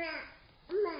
妈妈